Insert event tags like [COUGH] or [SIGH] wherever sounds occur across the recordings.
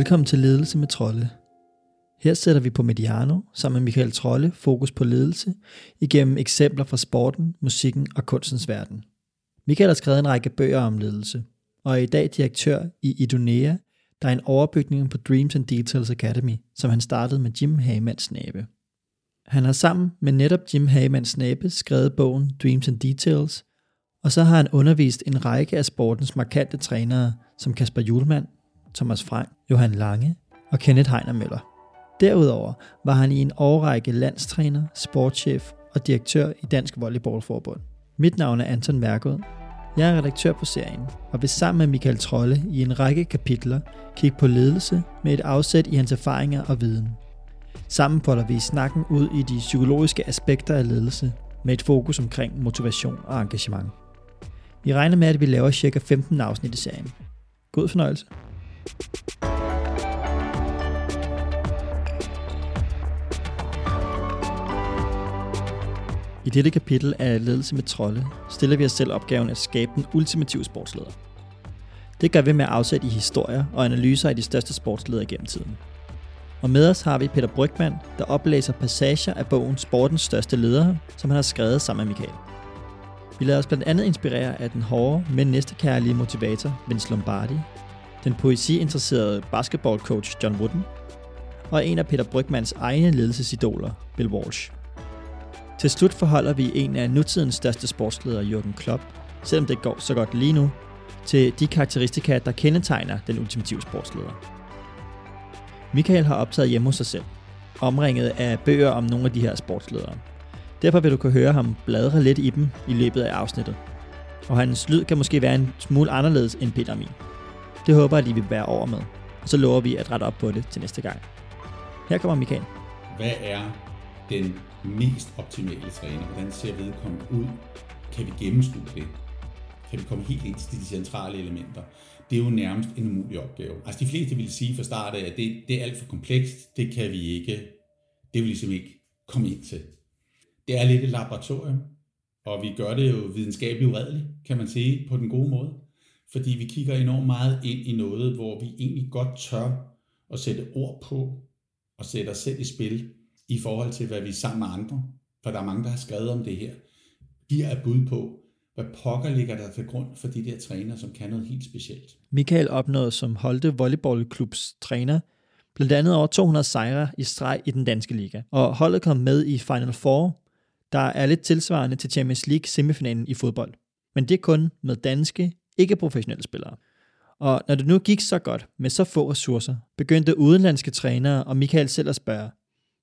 Velkommen til Ledelse med Trolde. Her sætter vi på Mediano sammen med Michael Trolle fokus på ledelse igennem eksempler fra sporten, musikken og kunstens verden. Michael har skrevet en række bøger om ledelse, og er i dag direktør i Idonea, der er en overbygning på Dreams and Details Academy, som han startede med Jim Hagemanns Snabe. Han har sammen med netop Jim Hagemanns Snabe skrevet bogen Dreams and Details, og så har han undervist en række af sportens markante trænere, som Kasper Julemand, Thomas Frank, Johan Lange og Kenneth Heiner Møller. Derudover var han i en årrække landstræner, sportschef og direktør i Dansk Volleyballforbund. Mit navn er Anton Mærkod. Jeg er redaktør på serien, og vil sammen med Michael Trolle i en række kapitler kigge på ledelse med et afsæt i hans erfaringer og viden. Sammen folder vi snakken ud i de psykologiske aspekter af ledelse med et fokus omkring motivation og engagement. Vi regner med, at vi laver cirka 15 afsnit i serien. God fornøjelse. I dette kapitel af Ledelse med Trolde stiller vi os selv opgaven at skabe den ultimative sportsleder. Det gør vi med afsæt i historier og analyser af de største sportsledere gennem tiden. Og med os har vi Peter Brygman, der oplæser passager af bogen Sportens største ledere, som han har skrevet sammen med Michael. Vi lader os blandt andet inspirere af den hårde, men næstekærlige motivator Vince Lombardi, den poesiinteresserede basketballcoach John Wooden, og en af Peter Brygmans egne ledelsesidoler, Bill Walsh. Til slut forholder vi en af nutidens største sportsledere, Jürgen Klopp, selvom det går så godt lige nu, til de karakteristika, der kendetegner den ultimative sportsleder. Michael har optaget hjemme hos sig selv, omringet af bøger om nogle af de her sportsledere. Derfor vil du kunne høre ham bladre lidt i dem i løbet af afsnittet. Og hans lyd kan måske være en smule anderledes end Peter og min. Det håber jeg, at I vil være over med. Og så lover vi at rette op på det til næste gang. Her kommer Michael. Hvad er den mest optimale træner? Hvordan ser vedkommende ud? Kan vi gennemskue det? Kan vi komme helt ind til de centrale elementer? Det er jo nærmest en umulig opgave. Altså de fleste vil sige fra start af, at det, det er alt for komplekst. Det kan vi ikke, det vil ligesom ikke komme ind til. Det er lidt et laboratorium, og vi gør det jo videnskabeligt uredeligt, kan man sige, på den gode måde. Fordi vi kigger enormt meget ind i noget, hvor vi egentlig godt tør at sætte ord på og sætte os selv i spil i forhold til, hvad vi sammen med andre, for der er mange, der har skrevet om det her, giver er bud på, hvad pokker ligger der til grund for de der træner, som kan noget helt specielt. Michael opnåede som Holte Volleyballklubs træner blandt andet over 200 sejre i streg i den danske liga, og holdet kom med i Final Four, der er lidt tilsvarende til Champions League semifinalen i fodbold. Men det er kun med danske, ikke professionelle spillere. Og når det nu gik så godt med så få ressourcer, begyndte udenlandske trænere og Michael selv at spørge,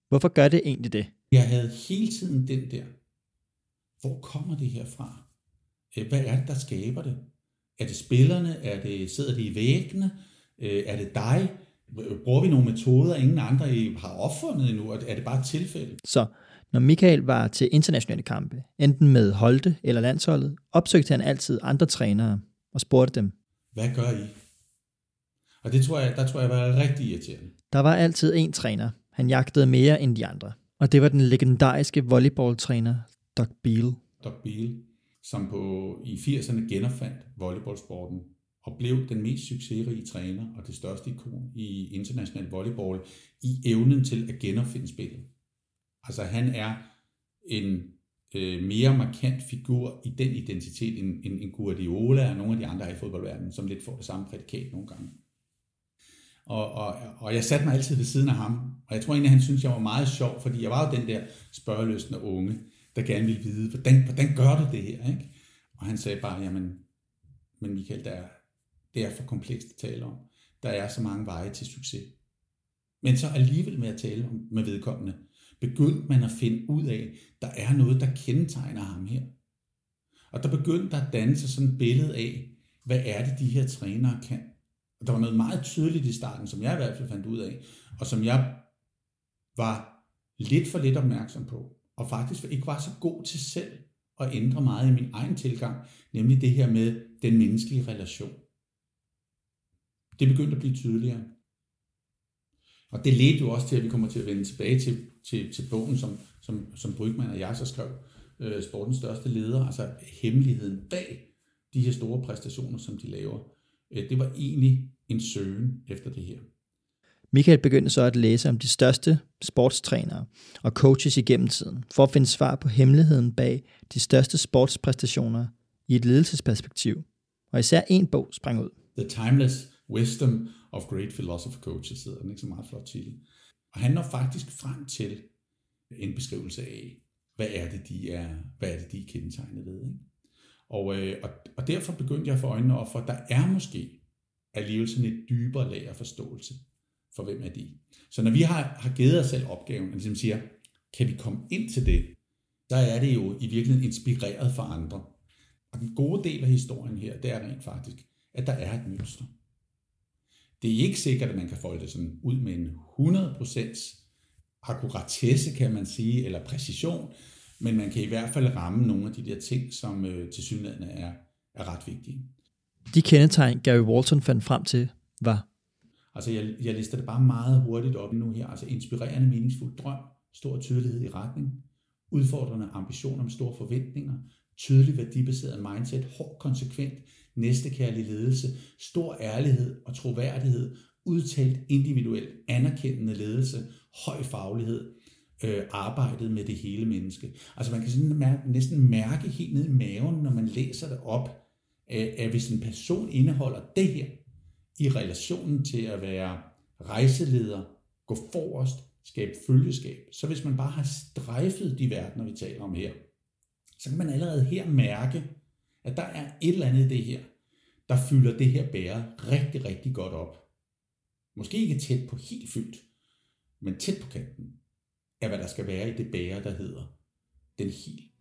hvorfor gør det egentlig det? Jeg havde hele tiden den der, hvor kommer det her fra? Øh, hvad er det, der skaber det? Er det spillerne? Er det, sidder det i væggene? Øh, er det dig? Bruger vi nogle metoder, ingen andre har opfundet endnu? Er det bare et tilfælde? Så når Michael var til internationale kampe, enten med Holte eller landsholdet, opsøgte han altid andre trænere og spurgte dem. Hvad gør I? Og det tror jeg, der tror jeg var rigtig irriterende. Der var altid en træner. Han jagtede mere end de andre. Og det var den legendariske volleyballtræner, Doc Beal. Doc Beal, som på, i 80'erne genopfandt volleyballsporten og blev den mest succesrige træner og det største ikon i international volleyball i evnen til at genopfinde spillet. Altså han er en øh, mere markant figur i den identitet end, end, end Guardiola og nogle af de andre i fodboldverdenen, som lidt får det samme prædikat nogle gange. Og, og, og jeg satte mig altid ved siden af ham, og jeg tror egentlig, han synes, jeg var meget sjov, fordi jeg var jo den der spørgeløsende unge, der gerne ville vide, hvordan, hvordan gør du det her? Ikke? Og han sagde bare, jamen, men Michael, der er, det er for komplekst at tale om. Der er så mange veje til succes. Men så alligevel med at tale om, med vedkommende, begyndte man at finde ud af, der er noget, der kendetegner ham her. Og der begyndte der at danne sig sådan et billede af, hvad er det, de her trænere kan. Og der var noget meget tydeligt i starten, som jeg i hvert fald fandt ud af, og som jeg var lidt for lidt opmærksom på, og faktisk ikke var så god til selv at ændre meget i min egen tilgang, nemlig det her med den menneskelige relation. Det begyndte at blive tydeligere. Og det ledte jo også til, at vi kommer til at vende tilbage til, til, til bogen, som, som, som Brygman og jeg så skrev, øh, sportens største leder, altså hemmeligheden bag de her store præstationer, som de laver. Øh, det var egentlig en søgen efter det her. Michael begyndte så at læse om de største sportstrænere og coaches igennem tiden, for at finde svar på hemmeligheden bag de største sportspræstationer i et ledelsesperspektiv. Og især en bog sprang ud. The Timeless Wisdom of Great Philosopher Coaches hedder den, ikke så meget flot titel. Og han når faktisk frem til en beskrivelse af, hvad er det, de er, hvad er det, de er kendetegnet ved. Ikke? Og, øh, og, og derfor begyndte jeg at få øjnene op for, at der er måske alligevel sådan et dybere lag af forståelse for, hvem er de. Så når vi har, har givet os selv opgaven, og ligesom siger, kan vi komme ind til det, der er det jo i virkeligheden inspireret for andre. Og den gode del af historien her, det er rent faktisk, at der er et mønster. Det er ikke sikkert, at man kan folde det sådan ud med en 100% akkuratesse, kan man sige, eller præcision, men man kan i hvert fald ramme nogle af de der ting, som øh, til synligheden er, er ret vigtige. De kendetegn, Gary Walton fandt frem til, var? Altså, jeg, jeg lister det bare meget hurtigt op nu her. Altså, inspirerende, meningsfuld drøm, stor tydelighed i retning, udfordrende ambitioner med store forventninger, tydelig værdibaseret mindset, hård konsekvent, næstekærlig ledelse, stor ærlighed og troværdighed, udtalt individuelt anerkendende ledelse, høj faglighed, øh, arbejdet med det hele menneske. Altså man kan sådan mærke, næsten mærke helt ned i maven, når man læser det op, øh, at hvis en person indeholder det her i relationen til at være rejseleder, gå forrest, skabe følgeskab, så hvis man bare har strejfet de verdener, vi taler om her, så kan man allerede her mærke, at der er et eller andet i det her, der fylder det her bære rigtig, rigtig godt op. Måske ikke tæt på helt fyldt, men tæt på kanten af, hvad der skal være i det bære, der hedder den helt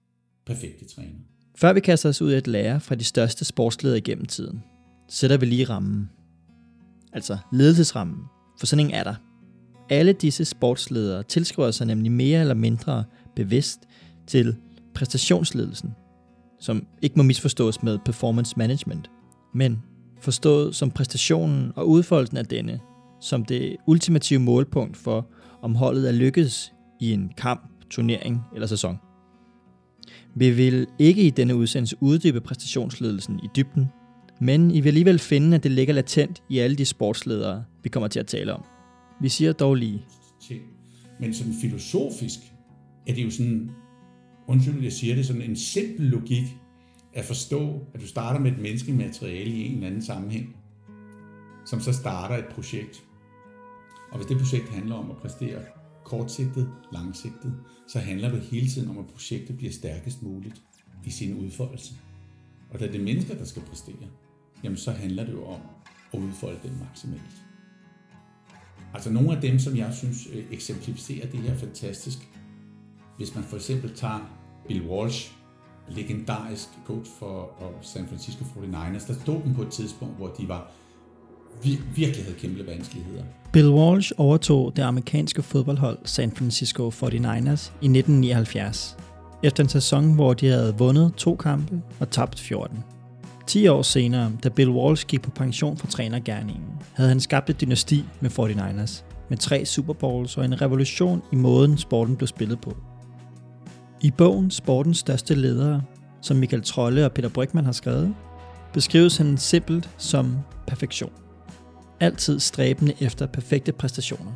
perfekte træner. Før vi kaster os ud i et lære fra de største sportsledere gennem tiden, sætter vi lige rammen. Altså ledelsesrammen, for sådan en er der. Alle disse sportsledere tilskriver sig nemlig mere eller mindre bevidst til præstationsledelsen, som ikke må misforstås med performance management, men forstået som præstationen og udfoldelsen af denne, som det ultimative målpunkt for, om holdet er lykkedes i en kamp, turnering eller sæson. Vi vil ikke i denne udsendelse uddybe præstationsledelsen i dybden, men I vil alligevel finde, at det ligger latent i alle de sportsledere, vi kommer til at tale om. Vi siger dog lige. Men sådan filosofisk er det jo sådan, undskyld, jeg siger det, sådan en simpel logik at forstå, at du starter med et menneskemateriale i en eller anden sammenhæng, som så starter et projekt. Og hvis det projekt handler om at præstere kortsigtet, langsigtet, så handler det hele tiden om, at projektet bliver stærkest muligt i sin udfoldelse. Og da det er mennesker, der skal præstere, jamen så handler det jo om at udfolde den maksimalt. Altså nogle af dem, som jeg synes øh, eksemplificerer det her fantastisk, hvis man for eksempel tager Bill Walsh, legendarisk coach for San Francisco 49ers, der stod dem på et tidspunkt, hvor de var virkelig havde kæmpe vanskeligheder. Bill Walsh overtog det amerikanske fodboldhold San Francisco 49ers i 1979, efter en sæson, hvor de havde vundet to kampe og tabt 14. 10 år senere, da Bill Walsh gik på pension fra trænergærningen, havde han skabt et dynasti med 49ers, med tre Super Bowls og en revolution i måden sporten blev spillet på. I bogen Sportens største ledere, som Michael Trolle og Peter Brygman har skrevet, beskrives han simpelt som perfektion altid stræbende efter perfekte præstationer.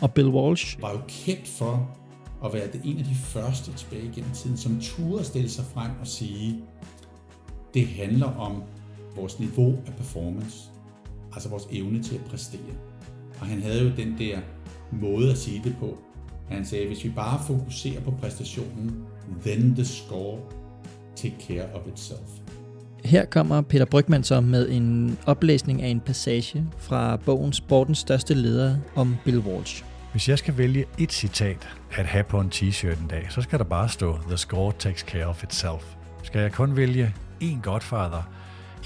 Og Bill Walsh var jo kendt for at være det en af de første tilbage gennem tiden, som turde stille sig frem og sige, det handler om vores niveau af performance, altså vores evne til at præstere. Og han havde jo den der måde at sige det på. Han sagde, hvis vi bare fokuserer på præstationen, then the score take care of itself. Her kommer Peter Brygman så med en oplæsning af en passage fra bogen Sportens største leder om Bill Walsh. Hvis jeg skal vælge et citat at have på en t-shirt en dag, så skal der bare stå The score takes care of itself. Skal jeg kun vælge én godfather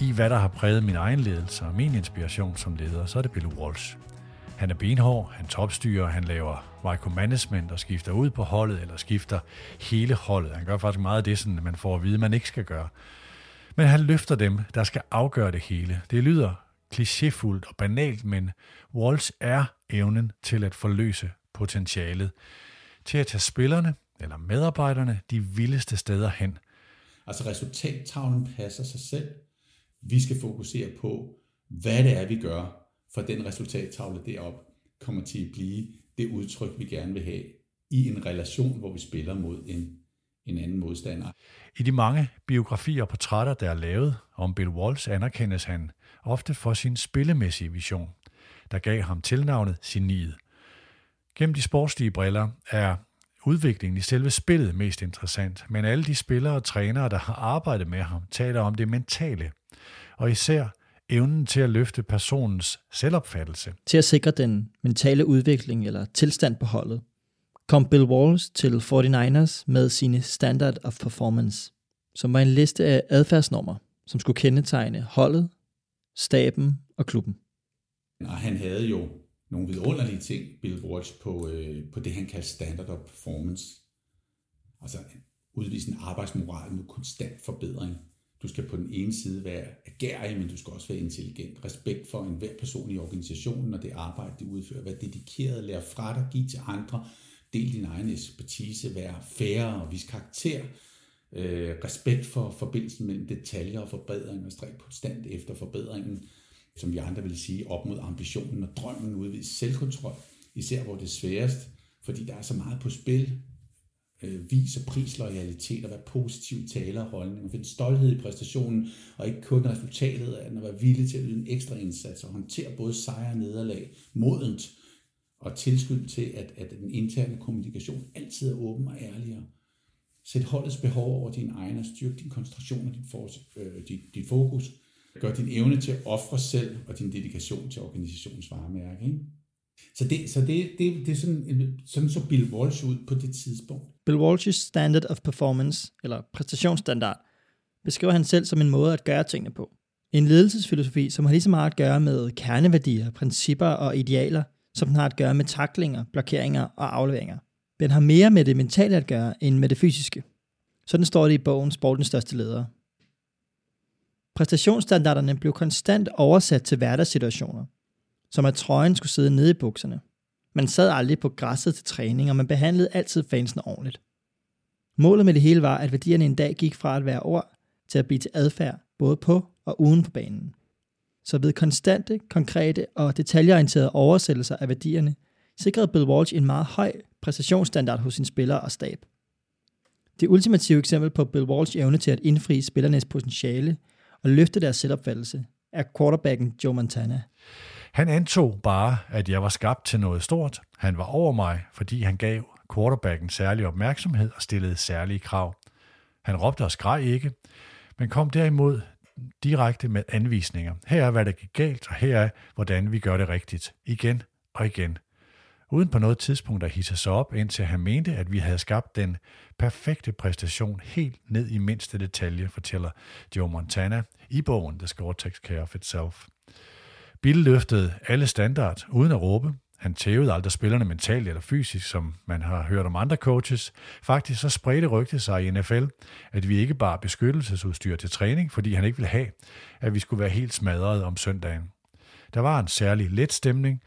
i, hvad der har præget min egen ledelse og min inspiration som leder, så er det Bill Walsh. Han er benhård, han topstyrer, han laver micromanagement og skifter ud på holdet, eller skifter hele holdet. Han gør faktisk meget af det, sådan, man får at vide, man ikke skal gøre. Men han løfter dem, der skal afgøre det hele. Det lyder klichéfuldt og banalt, men Walsh er evnen til at forløse potentialet, til at tage spillerne eller medarbejderne de vildeste steder hen. Altså resultattavlen passer sig selv. Vi skal fokusere på, hvad det er, vi gør for den resultattavle derop. kommer til at blive det udtryk, vi gerne vil have i en relation, hvor vi spiller mod en, en anden modstander. I de mange biografier og portrætter, der er lavet om Bill Walsh, anerkendes han ofte for sin spillemæssige vision, der gav ham tilnavnet Geniet. Gennem de sportslige briller er udviklingen i selve spillet mest interessant, men alle de spillere og trænere, der har arbejdet med ham, taler om det mentale, og især evnen til at løfte personens selvopfattelse. Til at sikre den mentale udvikling eller tilstand på holdet, kom Bill Walsh til 49ers med sine Standard of Performance, som var en liste af adfærdsnormer, som skulle kendetegne holdet, staben og klubben. Og han havde jo nogle vidunderlige ting, Bill Walsh, på, øh, på det, han kaldte Standard of Performance. Altså udvise en arbejdsmoral med konstant forbedring. Du skal på den ene side være agerig, men du skal også være intelligent. Respekt for enhver person i organisationen og det arbejde, de udfører. Vær dedikeret, lær fra dig, give til andre, del din egen ekspertise, vær færre og vis karakter. Øh, respekt for forbindelsen mellem detaljer og forbedring og stræk konstant efter forbedringen som vi andre vil sige, op mod ambitionen og drømmen, udvise selvkontrol, især hvor det er sværest, fordi der er så meget på spil. Øh, viser prisloyalitet pris loyalitet og være positiv taler og holdning og finde stolthed i præstationen, og ikke kun resultatet af den, og være villig til at yde en ekstra indsats og håndtere både sejre og nederlag modent, og tilskyld til, at, at den interne kommunikation altid er åben og ærlig. Sæt holdets behov over din egen og din koncentration og dit, for, øh, dit, dit fokus, Gør din evne til at ofre selv og din dedikation til organisationens varemærke. Ikke? Så, det, så det, det, det er sådan, sådan så Bill Walsh ud på det tidspunkt. Bill Walsh's Standard of Performance, eller præstationsstandard, beskriver han selv som en måde at gøre tingene på. En ledelsesfilosofi, som har lige så meget at gøre med kerneværdier, principper og idealer, som den har at gøre med taklinger, blokeringer og afleveringer. Den har mere med det mentale at gøre, end med det fysiske. Sådan står det i bogen Sportens største ledere, Præstationsstandarderne blev konstant oversat til hverdagssituationer, som at trøjen skulle sidde nede i bukserne. Man sad aldrig på græsset til træning, og man behandlede altid fansene ordentligt. Målet med det hele var, at værdierne en dag gik fra at være ord til at blive til adfærd, både på og uden for banen. Så ved konstante, konkrete og detaljeorienterede oversættelser af værdierne, sikrede Bill Walsh en meget høj præstationsstandard hos sine spillere og stab. Det ultimative eksempel på Bill Walsh evne til at indfri spillernes potentiale og løfte deres selvopfattelse, er quarterbacken Joe Montana. Han antog bare, at jeg var skabt til noget stort. Han var over mig, fordi han gav quarterbacken særlig opmærksomhed og stillede særlige krav. Han råbte og skreg ikke, men kom derimod direkte med anvisninger. Her er, hvad der gik galt, og her er, hvordan vi gør det rigtigt. Igen og igen uden på noget tidspunkt at hisse sig op, indtil han mente, at vi havde skabt den perfekte præstation helt ned i mindste detalje, fortæller Joe Montana i bogen The Score Takes Care of Itself. Bill løftede alle standard uden at råbe. Han tævede aldrig spillerne mentalt eller fysisk, som man har hørt om andre coaches. Faktisk så spredte rygtet sig i NFL, at vi ikke bare beskyttelsesudstyr til træning, fordi han ikke ville have, at vi skulle være helt smadret om søndagen. Der var en særlig let stemning,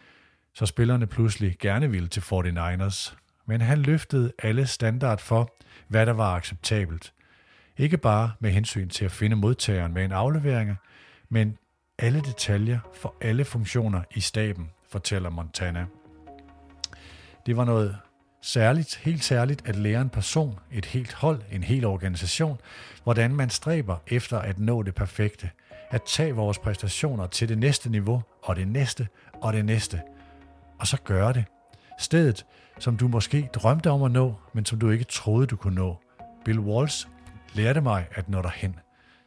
så spillerne pludselig gerne ville til 49ers. Men han løftede alle standard for, hvad der var acceptabelt. Ikke bare med hensyn til at finde modtageren med en aflevering, men alle detaljer for alle funktioner i staben, fortæller Montana. Det var noget særligt, helt særligt at lære en person, et helt hold, en hel organisation, hvordan man stræber efter at nå det perfekte, at tage vores præstationer til det næste niveau, og det næste, og det næste – og så gøre det. Stedet, som du måske drømte om at nå, men som du ikke troede, du kunne nå. Bill Walsh lærte mig at nå derhen,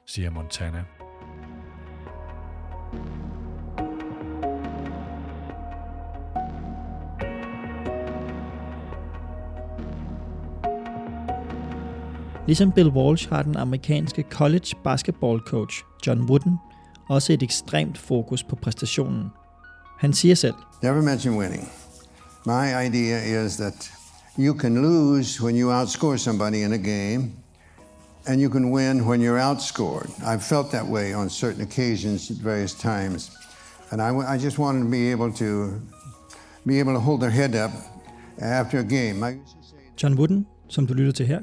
siger Montana. Ligesom Bill Walsh har den amerikanske college basketball coach John Wooden også et ekstremt fokus på præstationen – han siger selv, Never mention winning. My idea is that you can lose when you outscore somebody in a game, and you can win when you're outscored. I've felt that way on certain occasions at various times. And I, I just wanted to be able to be able to hold their head up after a game. I John Wooden, som du lytter til her,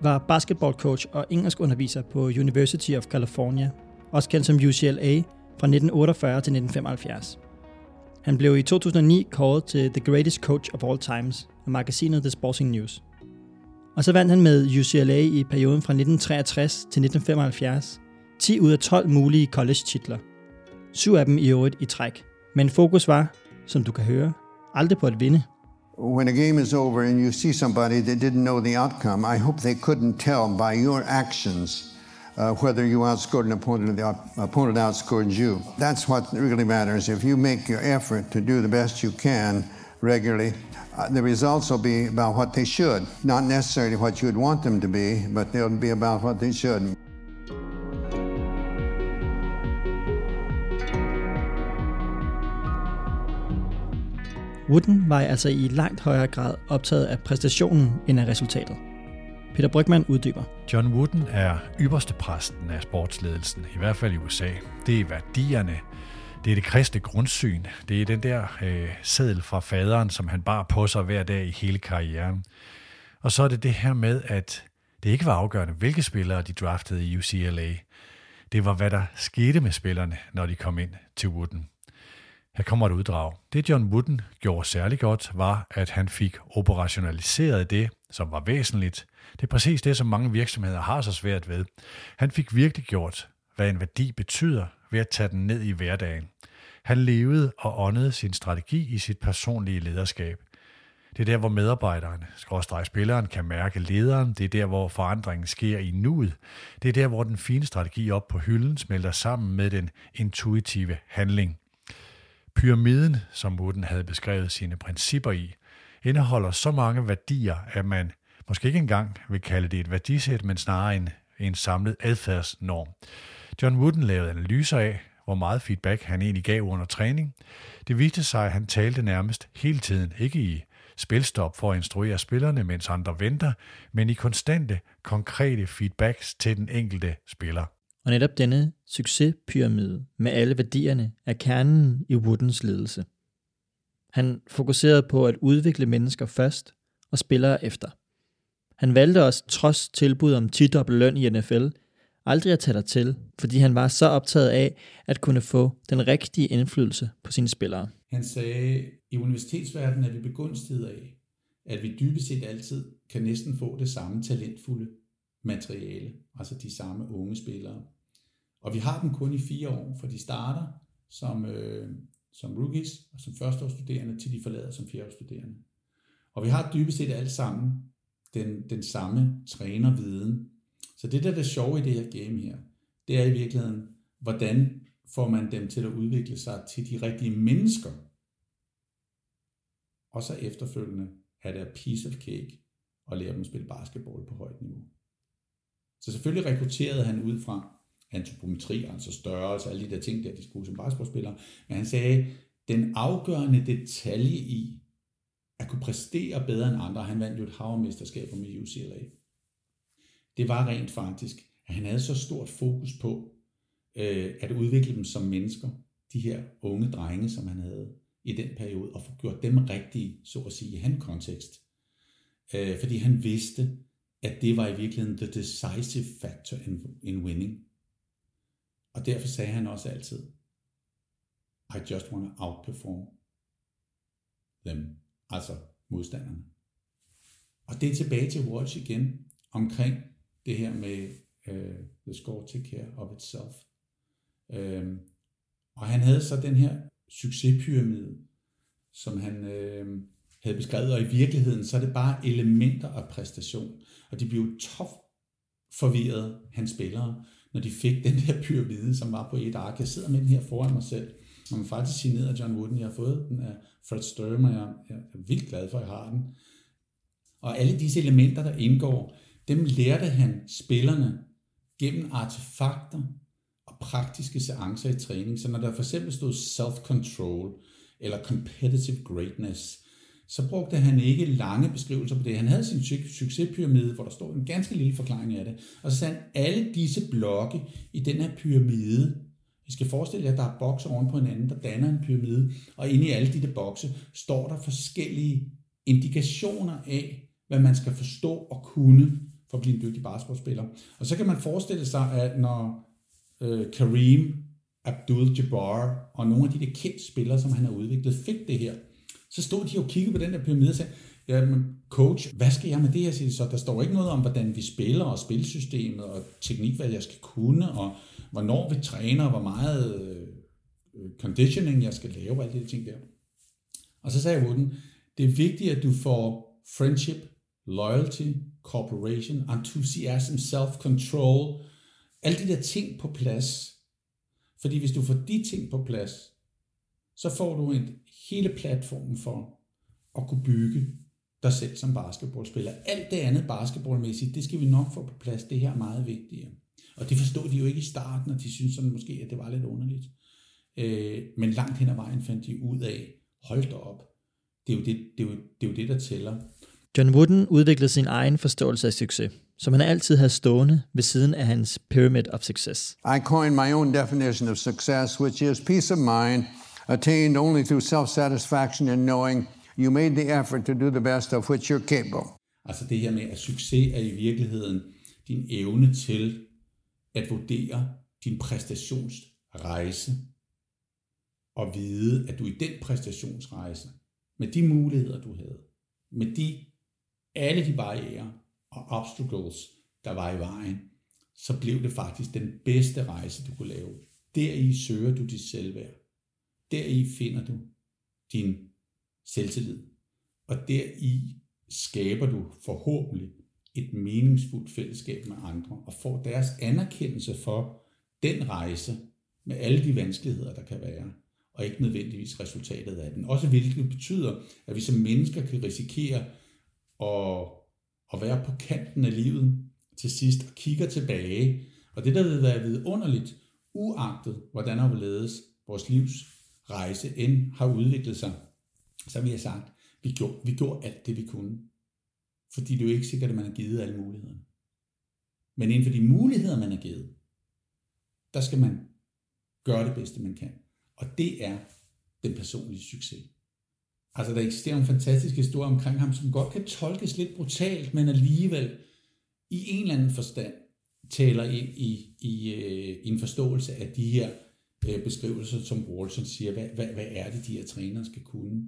var basketballcoach og engelskunderviser på University of California, også kendt som UCLA, fra 1948 til 1975. Han blev i 2009 kåret til The Greatest Coach of All Times af magasinet The Sporting News. Og så vandt han med UCLA i perioden fra 1963 til 1975 10 ud af 12 mulige college-titler. Syv af dem i øvrigt i træk. Men fokus var, som du kan høre, aldrig på at vinde. When a game is over and you see somebody that didn't know the outcome, I hope they couldn't tell by your actions uh, whether you outscored an opponent or the op- opponent outscored you. That's what really matters. If you make your effort to do the best you can regularly, uh, the results will be about what they should. Not necessarily what you would want them to be, but they'll be about what they should. Wooden var altså i langt højere grad optaget af præstationen end af resultatet. Peter Brygman uddyber. John Wooden er ypperste præsten af sportsledelsen, i hvert fald i USA. Det er værdierne, det er det kristne grundsyn, det er den der øh, seddel fra faderen, som han bar på sig hver dag i hele karrieren. Og så er det det her med, at det ikke var afgørende, hvilke spillere de draftede i UCLA. Det var, hvad der skete med spillerne, når de kom ind til Wooden. Her kommer et uddrag. Det John Wooden gjorde særlig godt, var, at han fik operationaliseret det, som var væsentligt. Det er præcis det, som mange virksomheder har så svært ved. Han fik virkelig gjort, hvad en værdi betyder, ved at tage den ned i hverdagen. Han levede og åndede sin strategi i sit personlige lederskab. Det er der, hvor medarbejderen, skråstrej spilleren, kan mærke lederen. Det er der, hvor forandringen sker i nuet. Det er der, hvor den fine strategi op på hylden smelter sammen med den intuitive handling. Pyramiden, som Wooden havde beskrevet sine principper i, indeholder så mange værdier, at man måske ikke engang vil kalde det et værdisæt, men snarere en, en samlet adfærdsnorm. John Wooden lavede analyser af, hvor meget feedback han egentlig gav under træning. Det viste sig, at han talte nærmest hele tiden, ikke i spilstop for at instruere spillerne, mens andre venter, men i konstante, konkrete feedbacks til den enkelte spiller. Og netop denne succespyramide med alle værdierne er kernen i Woodens ledelse. Han fokuserede på at udvikle mennesker først og spillere efter. Han valgte også, trods tilbud om 10 løn i NFL, aldrig at tage dig til, fordi han var så optaget af at kunne få den rigtige indflydelse på sine spillere. Han sagde, i universitetsverdenen er vi begunstiget af, at vi dybest set altid kan næsten få det samme talentfulde materiale, altså de samme unge spillere. Og vi har dem kun i fire år, for de starter som, øh, som rookies og som førsteårsstuderende, til de forlader som fjerdeårsstuderende. Og vi har dybest set alle sammen den, den samme trænerviden. Så det, der er det sjove i det her game her, det er i virkeligheden, hvordan får man dem til at udvikle sig til de rigtige mennesker. Og så efterfølgende er det a piece of cake at lære dem at spille basketball på højt niveau. Så selvfølgelig rekrutterede han ud fra antropometri, altså størrelse, alle de der ting, der de skulle som basketballspillere. Men han sagde, den afgørende detalje i at kunne præstere bedre end andre, han vandt jo et havmesterskab med UCLA, det var rent faktisk, at han havde så stort fokus på øh, at udvikle dem som mennesker, de her unge drenge, som han havde i den periode, og få gjort dem rigtige, så at sige, i hans kontekst. Øh, fordi han vidste, at det var i virkeligheden the decisive factor in, in winning. Og derfor sagde han også altid, I just want to outperform them, altså modstanderne. Og det er tilbage til Walsh igen, omkring det her med uh, the score take care of itself. Um, og han havde så den her succespyramide, som han øh, havde beskrevet, og i virkeligheden så er det bare elementer af præstation. Og de blev tof forvirret, hans spillere, når de fik den der pyramide, som var på et ark. Jeg sidder med den her foran mig selv, og man faktisk signeret af John Wooden. Jeg har fået den af Fred Sturm, og jeg er vildt glad for, at jeg har den. Og alle disse elementer, der indgår, dem lærte han spillerne gennem artefakter og praktiske seancer i træning. Så når der for eksempel stod self-control eller competitive greatness, så brugte han ikke lange beskrivelser på det. Han havde sin succespyramide, hvor der stod en ganske lille forklaring af det. Og så sagde han, alle disse blokke i den her pyramide, I skal forestille jer, at der er bokse oven på hinanden, der danner en pyramide, og inde i alle de der bokse står der forskellige indikationer af, hvad man skal forstå og kunne for at blive en dygtig basketballspiller. Og så kan man forestille sig, at når øh, Kareem Abdul Jabbar og nogle af de der kendte spillere, som han har udviklet, fik det her, så stod de og kiggede på den der pyramide og sagde, ja, men coach, hvad skal jeg med det her? Så der står ikke noget om, hvordan vi spiller og spilsystemet og teknik, hvad jeg skal kunne, og hvornår vi træner, og hvor meget øh, conditioning jeg skal lave, alle de ting der. Og så sagde Wooden, det er vigtigt, at du får friendship, loyalty, cooperation, enthusiasm, self-control, alle de der ting på plads. Fordi hvis du får de ting på plads, så får du en hele platformen for at kunne bygge dig selv som basketballspiller. Alt det andet basketballmæssigt, det skal vi nok få på plads. Det her er meget vigtigere. Og det forstod de jo ikke i starten, og de synes sådan måske, at det var lidt underligt. Øh, men langt hen ad vejen fandt de ud af, hold da op, det er jo det, det, er jo, det, er jo det der tæller. John Wooden udviklede sin egen forståelse af succes, som han altid havde stående ved siden af hans Pyramid of Success. I coined my own definition of success, which is peace of mind attained only through self-satisfaction and knowing you made the effort to do the best of which you're capable. Altså det her med, at succes er i virkeligheden din evne til at vurdere din præstationsrejse og vide, at du i den præstationsrejse, med de muligheder, du havde, med de alle de barriere og obstacles, der var i vejen, så blev det faktisk den bedste rejse, du kunne lave. Deri søger du dit selvværd. Deri finder du din selvtillid. Og deri skaber du forhåbentlig et meningsfuldt fællesskab med andre, og får deres anerkendelse for den rejse med alle de vanskeligheder, der kan være, og ikke nødvendigvis resultatet af den. Også hvilket betyder, at vi som mennesker kan risikere at, at være på kanten af livet til sidst og kigger tilbage. Og det, der vil være vidunderligt, uagtet hvordan og hvorledes vores livs rejse end har udviklet sig, så vi har sagt, vi gjorde, vi gjorde alt det, vi kunne. Fordi det er jo ikke sikkert, at man har givet alle mulighederne. Men inden for de muligheder, man har givet, der skal man gøre det bedste, man kan. Og det er den personlige succes. Altså, der eksisterer en fantastisk historie omkring ham, som godt kan tolkes lidt brutalt, men alligevel i en eller anden forstand taler ind i, i, i en forståelse af de her øh, beskrivelser, som Walton siger, hvad, hvad, hvad er det, de her trænere skal kunne.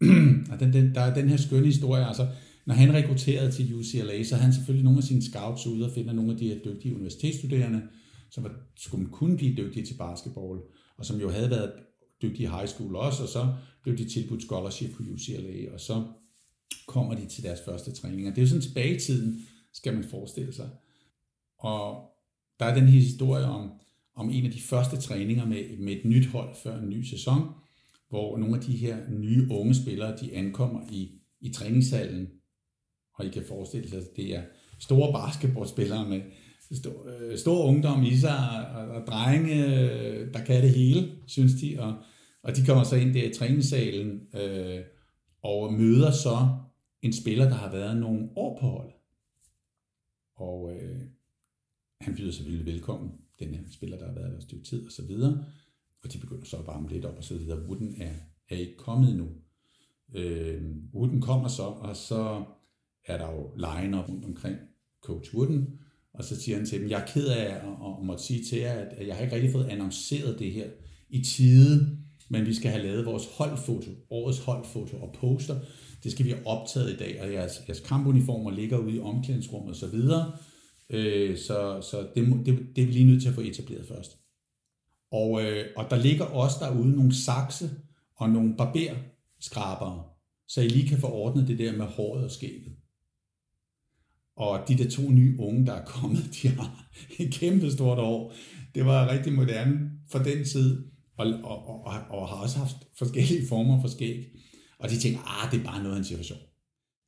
[CLEARS THROAT] og den, den, der er den her skønne historie, altså, når han rekrutterede til UCLA, så havde han selvfølgelig nogle af sine scouts ude og finder nogle af de her dygtige universitetsstuderende, som var, skulle kunne blive dygtige til basketball, og som jo havde været dygtige i high school også, og så blev de tilbudt scholarship på UCLA, og så kommer de til deres første træninger. Det er jo sådan tilbage i tiden, skal man forestille sig. Og der er den her historie om, om en af de første træninger med, med et nyt hold før en ny sæson, hvor nogle af de her nye unge spillere, de ankommer i, i træningshallen, og I kan forestille sig, at det er store basketballspillere med stor, øh, stor ungdom i sig, og, og drenge, øh, der kan det hele, synes de, og, og de kommer så ind der i træningssalen, øh, og møder så en spiller, der har været nogle år på holdet. Og øh, han byder selvfølgelig velkommen, den her spiller, der har været der et stykke tid, og så videre. Og de begynder så at varme lidt op og så videre. Wooden er, er ikke kommet endnu. Øh, Wooden kommer så, og så er der jo line rundt omkring coach Wooden, og så siger han til dem, jeg er ked af at, at måtte sige til jer, at jeg har ikke rigtig fået annonceret det her i tide, men vi skal have lavet vores holdfoto, årets holdfoto og poster. Det skal vi have optaget i dag, og jeres, jeres kampuniformer ligger ude i omklædningsrummet osv. Så, videre øh, så, så det, det, det er vi lige nødt til at få etableret først. Og, øh, og der ligger også derude nogle sakse og nogle barberskrabere, så I lige kan få ordnet det der med håret og skægget. Og de der to nye unge, der er kommet, [LAUGHS] de har et kæmpe stort år. Det var rigtig moderne for den tid, og, og, og, og har også haft forskellige former for skæg. Og de tænker, ah, det er bare noget, af en situation.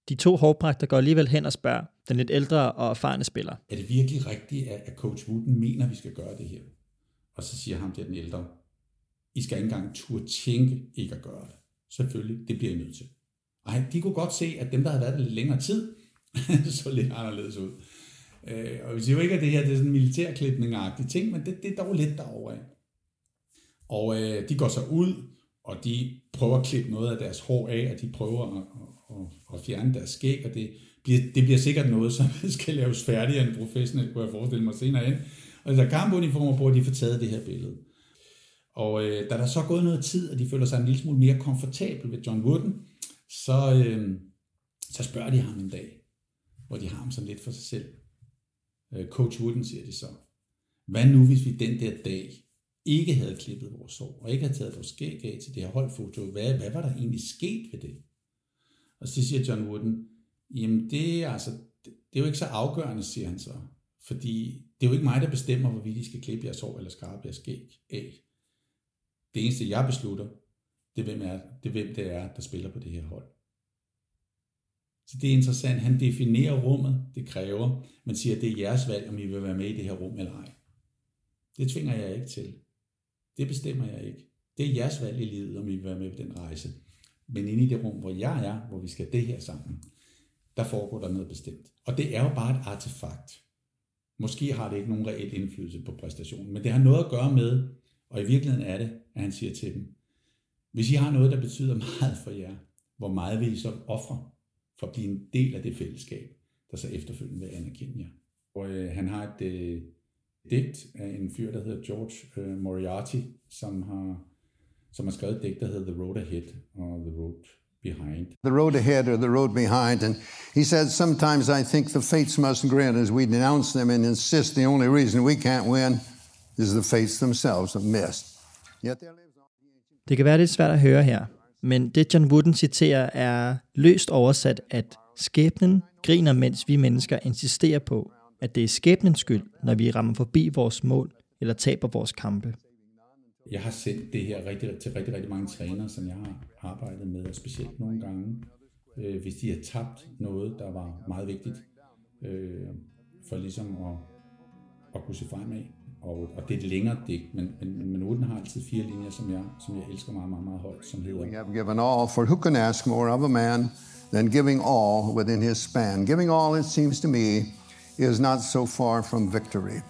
De to hårpragter går alligevel hen og spørger den lidt ældre og erfarne spiller. Er det virkelig rigtigt, at coach Wooden mener, at vi skal gøre det her? Og så siger ham til den ældre, I skal ikke engang turde tænke ikke at gøre det. Selvfølgelig, det bliver I nødt til. Og de kunne godt se, at dem, der havde været der lidt længere tid, [LAUGHS] så lidt anderledes ud. Øh, og vi siger jo ikke, at det her det er sådan en militærklipning ting, men det, det er dog lidt derovre. Og øh, de går så ud, og de prøver at klippe noget af deres hår af, og de prøver at, at, at fjerne deres skæg, og det bliver, det bliver sikkert noget, som [LAUGHS] skal laves færdigere end en professionel, kunne jeg forestille mig senere hen. Og der kampuniformer på, at de får taget det her billede. Og øh, da der så er gået noget tid, og de føler sig en lille smule mere komfortabel ved John Wooden, så, øh, så spørger de ham en dag, hvor de har ham sådan lidt for sig selv. Øh, Coach Wooden siger de så, hvad nu hvis vi den der dag ikke havde klippet vores hår, og ikke havde taget vores skæg af til det her holdfoto, hvad, hvad var der egentlig sket ved det? Og så siger John Wooden, jamen det er, altså, det, det er jo ikke så afgørende, siger han så. Fordi det er jo ikke mig, der bestemmer, hvorvidt I skal klippe jeres hår eller skarpe jeres skæg af. Det eneste, jeg beslutter, det er, hvem, er, det er, hvem det er, der spiller på det her hold. Så det er interessant. Han definerer rummet, det kræver, men siger, at det er jeres valg, om I vil være med i det her rum eller ej. Det tvinger jeg ikke til. Det bestemmer jeg ikke. Det er jeres valg i livet, om I vil være med på den rejse. Men inde i det rum, hvor jeg er, hvor vi skal det her sammen, der foregår der noget bestemt. Og det er jo bare et artefakt. Måske har det ikke nogen reel indflydelse på præstationen, men det har noget at gøre med, og i virkeligheden er det, at han siger til dem, hvis I har noget, der betyder meget for jer, hvor meget vil I så ofre for at blive en del af det fællesskab, der så efterfølgende vil anerkende jer. Og øh, han har et øh, digt af en fyr, der hedder George øh, Moriarty, som har, som har skrevet et digt, der hedder The Road Ahead og The Road Behind. The road ahead or the road behind. And he said, Sometimes I think the fates must grin as we denounce them and insist the only reason we can't win is the fates themselves have missed. Yet there lives on. Det kan være lidt svært at høre her, men det John Wooden citerer er løst oversat, at skæbnen griner, mens vi mennesker insisterer på, at det er skæbnens skyld, når vi rammer forbi vores mål eller taber vores kampe. Jeg har sendt det her rigtig, til rigtig, rigtig mange trænere, som jeg har arbejdet med, og specielt nogle gange, øh, hvis de har tabt noget, der var meget vigtigt, øh, for ligesom at, at kunne se fremad. Og, og det er et længere digt, men, men, men Uden har altid fire linjer, som jeg, som jeg elsker meget, meget, meget højt, som hedder... We have given all, for who can ask more of a man than giving all within his span? Giving all, it seems to me, is not so far from victory.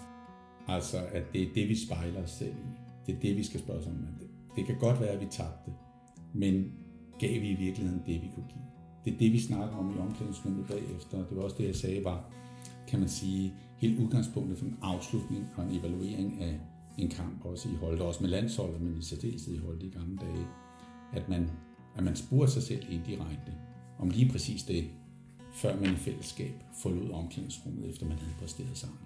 Altså, at det er det, vi spejler os selv i. Det er det, vi skal spørge os om. Det, det kan godt være, at vi tabte, men gav vi i virkeligheden det, vi kunne give? Det er det, vi snakker om i omklædningsrummet bagefter. Det var også det, jeg sagde, var, kan man sige, helt udgangspunktet for en afslutning og en evaluering af en kamp, også i holdet, også med landsholdet, men i særdeleshed i holdet i gamle dage, at man, at man spurgte sig selv indirekte om lige præcis det, før man i fællesskab forlod omklædningsrummet, efter man havde præsteret sammen.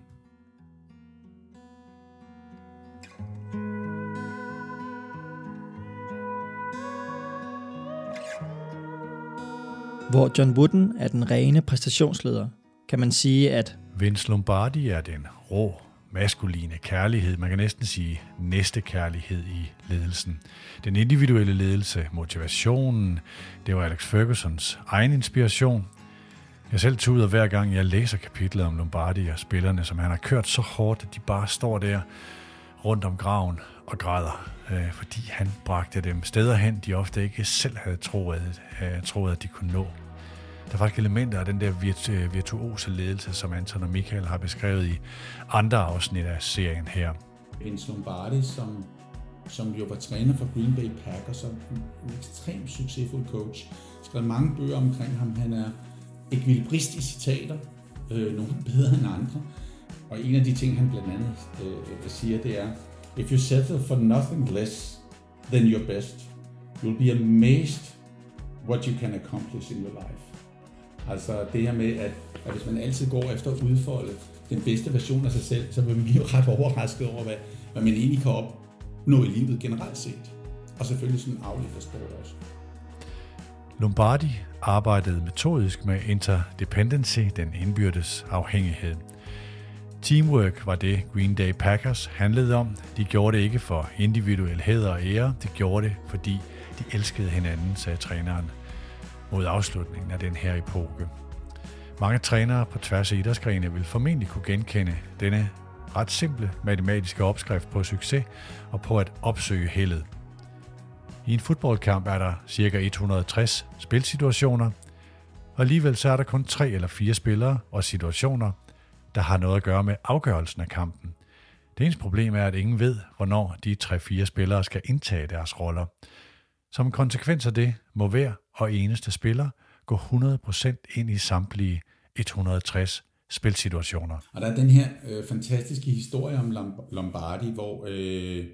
Hvor John Wooden er den rene præstationsleder, kan man sige, at Vince Lombardi er den rå, maskuline kærlighed, man kan næsten sige næste kærlighed i ledelsen. Den individuelle ledelse, motivationen, det var Alex Fergusons egen inspiration. Jeg selv tuder hver gang, jeg læser kapitlet om Lombardi og spillerne, som han har kørt så hårdt, at de bare står der rundt om graven og græder, øh, fordi han bragte dem steder hen, de ofte ikke selv havde troet, øh, troet at de kunne nå. Der er faktisk elementer af den der virtu- øh, virtuose ledelse, som Anton og Michael har beskrevet i andre afsnit af serien her. Vince Lombardi, som, som jo var træner for Green Bay Packers, og en, ekstremt succesfuld coach. skrev mange bøger omkring ham. Han er ekvilibrist i citater, øh, nogle bedre end andre. Og en af de ting, han blandt andet øh, siger, det er, If you settle for nothing less than your best, you'll be amazed what you can accomplish in your life. Altså det her med, at, at hvis man altid går efter at udfolde den bedste version af sig selv, så vil man blive ret overrasket over, hvad, hvad man egentlig kan opnå i livet generelt set. Og selvfølgelig sådan afledt sport også. Lombardi arbejdede metodisk med interdependency, den indbyrdes afhængighed. Teamwork var det Green Day Packers handlede om. De gjorde det ikke for individuel hæder og ære, de gjorde det, fordi de elskede hinanden, sagde træneren mod afslutningen af den her epoke. Mange trænere på tværs af idrætsgrene vil formentlig kunne genkende denne ret simple matematiske opskrift på succes og på at opsøge heldet. I en fodboldkamp er der ca. 160 spilsituationer, og alligevel så er der kun tre eller fire spillere og situationer, der har noget at gøre med afgørelsen af kampen. Det eneste problem er, at ingen ved, hvornår de 3-4 spillere skal indtage deres roller. Som konsekvens af det må hver og eneste spiller gå 100% ind i samtlige 160 spilsituationer. Og der er den her øh, fantastiske historie om Lombardi, hvor øh,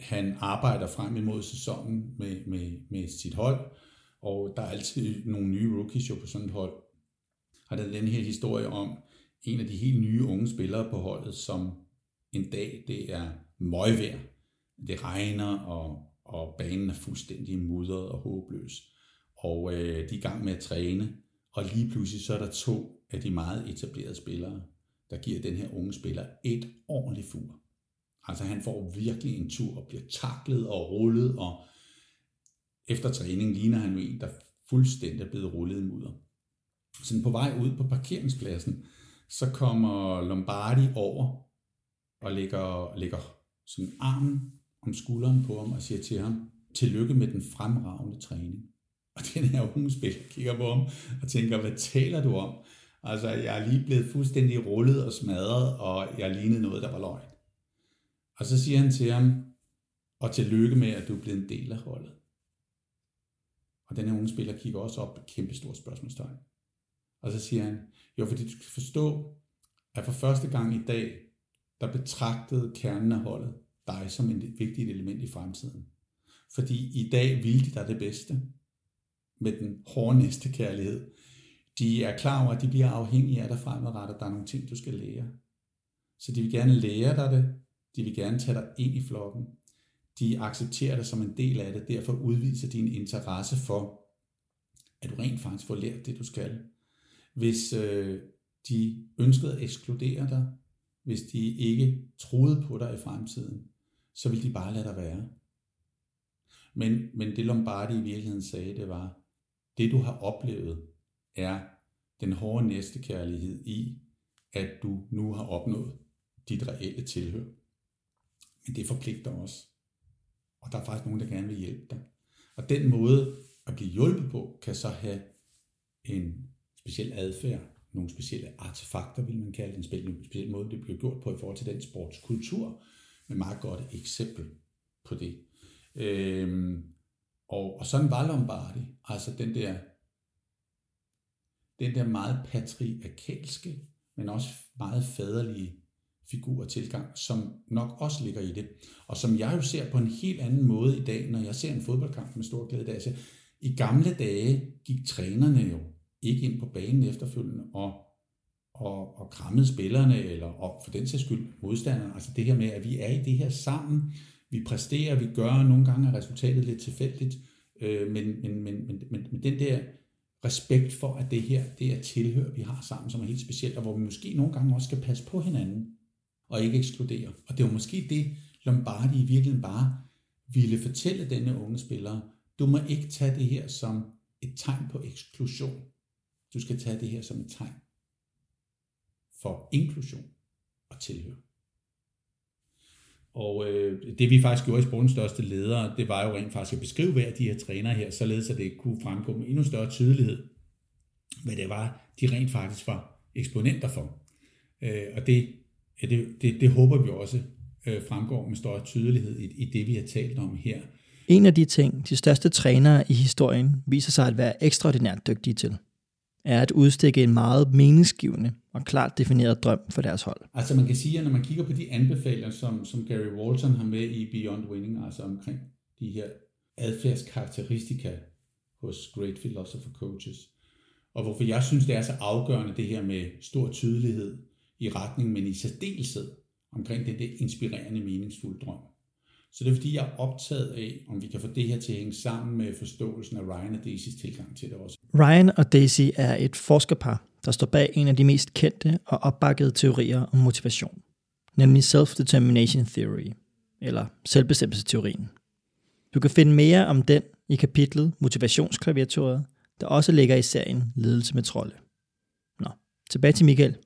han arbejder frem imod sæsonen med, med, med sit hold, og der er altid nogle nye rookies jo på sådan et hold. Og der er den her historie om en af de helt nye unge spillere på holdet, som en dag, det er møgvejr. Det regner, og, og banen er fuldstændig mudret og håbløs. Og øh, de er i gang med at træne, og lige pludselig så er der to af de meget etablerede spillere, der giver den her unge spiller et ordentligt fur. Altså han får virkelig en tur og bliver taklet og rullet, og efter træning ligner han jo en, der fuldstændig er blevet rullet i mudder. Sådan på vej ud på parkeringspladsen, så kommer Lombardi over og lægger, lægger sådan armen om skulderen på ham og siger til ham, tillykke med den fremragende træning. Og den her unge spiller kigger på ham og tænker, hvad taler du om? Altså, jeg er lige blevet fuldstændig rullet og smadret, og jeg lignede noget, der var løgn. Og så siger han til ham, og tillykke med, at du er blevet en del af holdet. Og den her unge spiller kigger også op med kæmpe stort spørgsmålstegn. Og så siger han, jo, fordi du skal forstå, at for første gang i dag, der betragtede kernen af holdet dig som et vigtigt element i fremtiden. Fordi i dag vil de dig det bedste med den hårde næste kærlighed. De er klar over, at de bliver afhængige af dig fremadrettet. Der er nogle ting, du skal lære. Så de vil gerne lære dig det. De vil gerne tage dig ind i flokken. De accepterer dig som en del af det. Derfor udviser din interesse for, at du rent faktisk får lært det, du skal. Hvis øh, de ønskede at ekskludere dig, hvis de ikke troede på dig i fremtiden, så ville de bare lade dig være. Men, men det Lombardi i virkeligheden sagde, det var, det du har oplevet, er den hårde næstekærlighed i, at du nu har opnået dit reelle tilhør. Men det forpligter os. Og der er faktisk nogen, der gerne vil hjælpe dig. Og den måde at blive hjulpet på, kan så have en speciel adfærd, nogle specielle artefakter, vil man kalde det, en speciel, speciel måde, det bliver gjort på i forhold til den sportskultur, med meget godt eksempel på det. Øhm, og, og sådan var Lombardi, altså den der, den der meget patriarkalske, men også meget faderlige figur og tilgang, som nok også ligger i det. Og som jeg jo ser på en helt anden måde i dag, når jeg ser en fodboldkamp med stor glæde. Altså, I gamle dage gik trænerne jo ikke ind på banen efterfølgende og, og, og krammede spillerne, eller og for den sags skyld modstanderne. Altså det her med, at vi er i det her sammen, vi præsterer, vi gør, nogle gange er resultatet lidt tilfældigt, øh, men, men, men, men, men, men den der respekt for, at det her, det er tilhør, vi har sammen, som er helt specielt, og hvor vi måske nogle gange også skal passe på hinanden, og ikke ekskludere. Og det var måske det, Lombardi i virkeligheden bare ville fortælle denne unge spiller. Du må ikke tage det her som et tegn på eksklusion. Du skal tage det her som et tegn for inklusion og tilhør. Og øh, det vi faktisk gjorde i sportens største ledere, det var jo rent faktisk at beskrive hver af de her trænere her, således at det kunne fremgå med endnu større tydelighed, hvad det var, de rent faktisk var eksponenter for. Øh, og det, ja, det, det, det håber vi også øh, fremgår med større tydelighed i, i det, vi har talt om her. En af de ting, de største trænere i historien viser sig at være ekstraordinært dygtige til – er at udstikke en meget meningsgivende og klart defineret drøm for deres hold. Altså man kan sige, at når man kigger på de anbefalinger, som, som Gary Walton har med i Beyond Winning, altså omkring de her adfærdskarakteristika hos Great Philosopher Coaches, og hvorfor jeg synes, det er så afgørende det her med stor tydelighed i retning, men i særdeleshed omkring det, der inspirerende, meningsfulde drøm. Så det er fordi, jeg er optaget af, om vi kan få det her til at hænge sammen med forståelsen af Ryan og Daisys tilgang til det også. Ryan og Daisy er et forskerpar, der står bag en af de mest kendte og opbakkede teorier om motivation, nemlig Self-Determination Theory, eller selvbestemmelsesteorien. Du kan finde mere om den i kapitlet Motivationsklaviaturet, der også ligger i serien Ledelse med trolde. Nå, tilbage til Michael.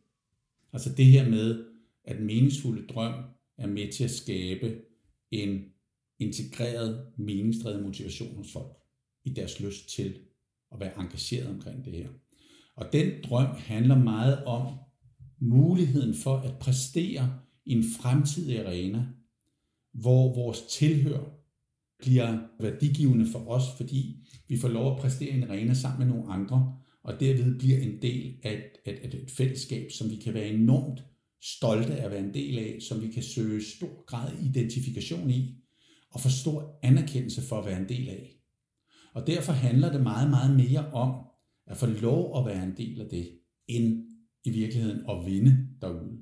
Altså det her med, at meningsfulde drøm er med til at skabe en integreret, meningsdrevet motivation hos folk i deres lyst til at være engageret omkring det her. Og den drøm handler meget om muligheden for at præstere i en fremtidig arena, hvor vores tilhør bliver værdigivende for os, fordi vi får lov at præstere i en arena sammen med nogle andre, og derved bliver en del af et, et, et fællesskab, som vi kan være enormt stolte af at være en del af, som vi kan søge stor grad identifikation i, og få stor anerkendelse for at være en del af. Og derfor handler det meget, meget mere om at få lov at være en del af det, end i virkeligheden at vinde derude.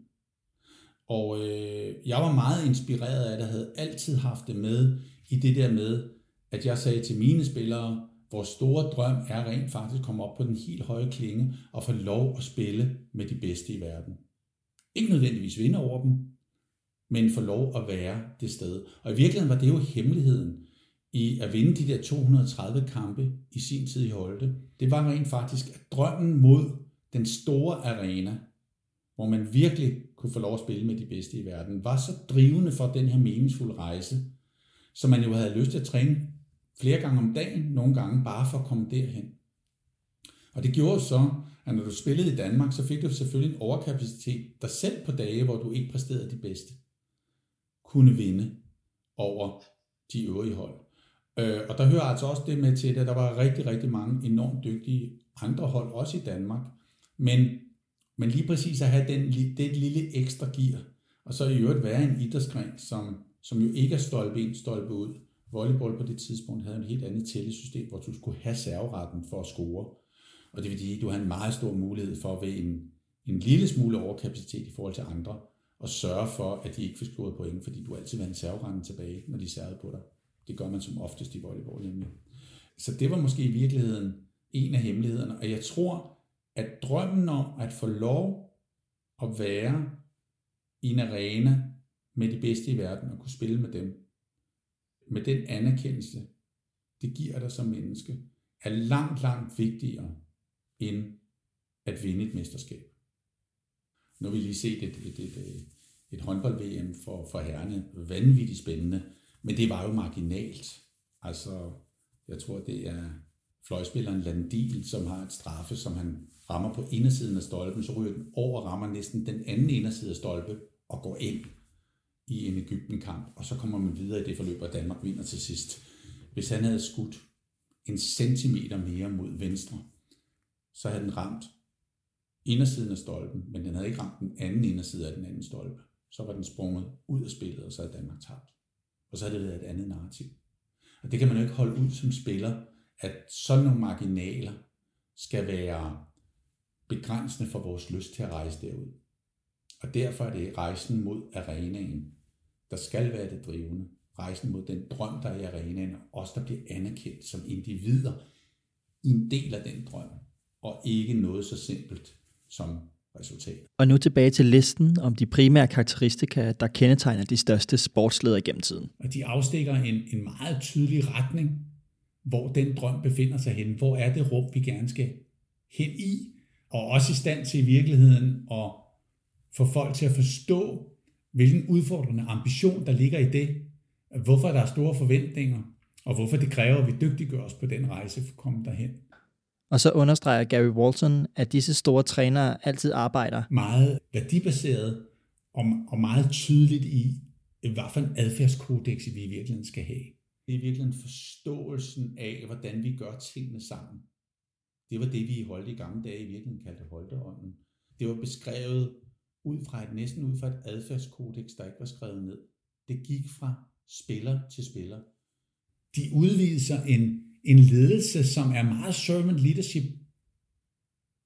Og øh, jeg var meget inspireret af det, havde altid haft det med i det der med, at jeg sagde til mine spillere, vores store drøm er rent faktisk at komme op på den helt høje klinge og få lov at spille med de bedste i verden. Ikke nødvendigvis vinde over dem, men få lov at være det sted. Og i virkeligheden var det jo hemmeligheden i at vinde de der 230 kampe i sin tid i Holte. Det var rent faktisk at drømmen mod den store arena, hvor man virkelig kunne få lov at spille med de bedste i verden, var så drivende for den her meningsfulde rejse, så man jo havde lyst til at træne flere gange om dagen, nogle gange bare for at komme derhen. Og det gjorde så, at når du spillede i Danmark, så fik du selvfølgelig en overkapacitet, der selv på dage, hvor du ikke præsterede de bedste, kunne vinde over de øvrige hold. Øh, og der hører altså også det med til, at der var rigtig, rigtig mange enormt dygtige andre hold, også i Danmark. Men, men lige præcis at have den, det lille ekstra gear, og så i øvrigt være en idrætsgren, som, som jo ikke er stolpe ind, stolpe ud. Volleyball på det tidspunkt havde en helt andet tællesystem, hvor du skulle have serveretten for at score. Og det vil sige, at du har en meget stor mulighed for ved en, en lille smule overkapacitet i forhold til andre, og sørge for, at de ikke får scoret point, fordi du altid vil have en serverende tilbage, når de servede på dig. Det gør man som oftest i volleyball nemlig. Så det var måske i virkeligheden en af hemmelighederne, og jeg tror, at drømmen om at få lov at være i en arena med de bedste i verden og kunne spille med dem, med den anerkendelse, det giver dig som menneske, er langt, langt vigtigere end at vinde et mesterskab. Nu har vi lige set et, et, et, et, håndbold-VM for, for herrene, vanvittigt spændende, men det var jo marginalt. Altså, jeg tror, det er fløjspilleren Landil, som har et straffe, som han rammer på indersiden af stolpen, så ryger den over og rammer næsten den anden inderside af stolpe og går ind i en Ægypten-kamp, og så kommer man videre i det forløb, og Danmark vinder til sidst. Hvis han havde skudt en centimeter mere mod venstre, så havde den ramt indersiden af stolpen, men den havde ikke ramt den anden inderside af den anden stolpe. Så var den sprunget ud af spillet, og så havde Danmark tabt. Og så havde det været et andet narrativ. Og det kan man jo ikke holde ud som spiller, at sådan nogle marginaler skal være begrænsende for vores lyst til at rejse derud. Og derfor er det rejsen mod arenaen, der skal være det drivende. Rejsen mod den drøm, der er i arenaen, og os, der bliver anerkendt som individer i en del af den drøm, og ikke noget så simpelt som resultat. Og nu tilbage til listen om de primære karakteristika, der kendetegner de største sportsledere gennem tiden. Og de afstikker en, en meget tydelig retning, hvor den drøm befinder sig hen. Hvor er det rum, vi gerne skal hen i? Og også i stand til i virkeligheden at få folk til at forstå, hvilken udfordrende ambition, der ligger i det. Hvorfor der er store forventninger, og hvorfor det kræver, at vi dygtiggør os på den rejse for at komme derhen. Og så understreger Gary Walton, at disse store trænere altid arbejder meget værdibaseret og, og meget tydeligt i, hvad for en adfærdskodex vi i virkeligheden skal have. Det er virkelig forståelsen af, hvordan vi gør tingene sammen. Det var det, vi i Holte i gamle dage i virkeligheden kaldte Holteånden. Det var beskrevet ud fra et, næsten ud fra et adfærdskodex, der ikke var skrevet ned. Det gik fra spiller til spiller. De udviser en, en ledelse, som er meget servant leadership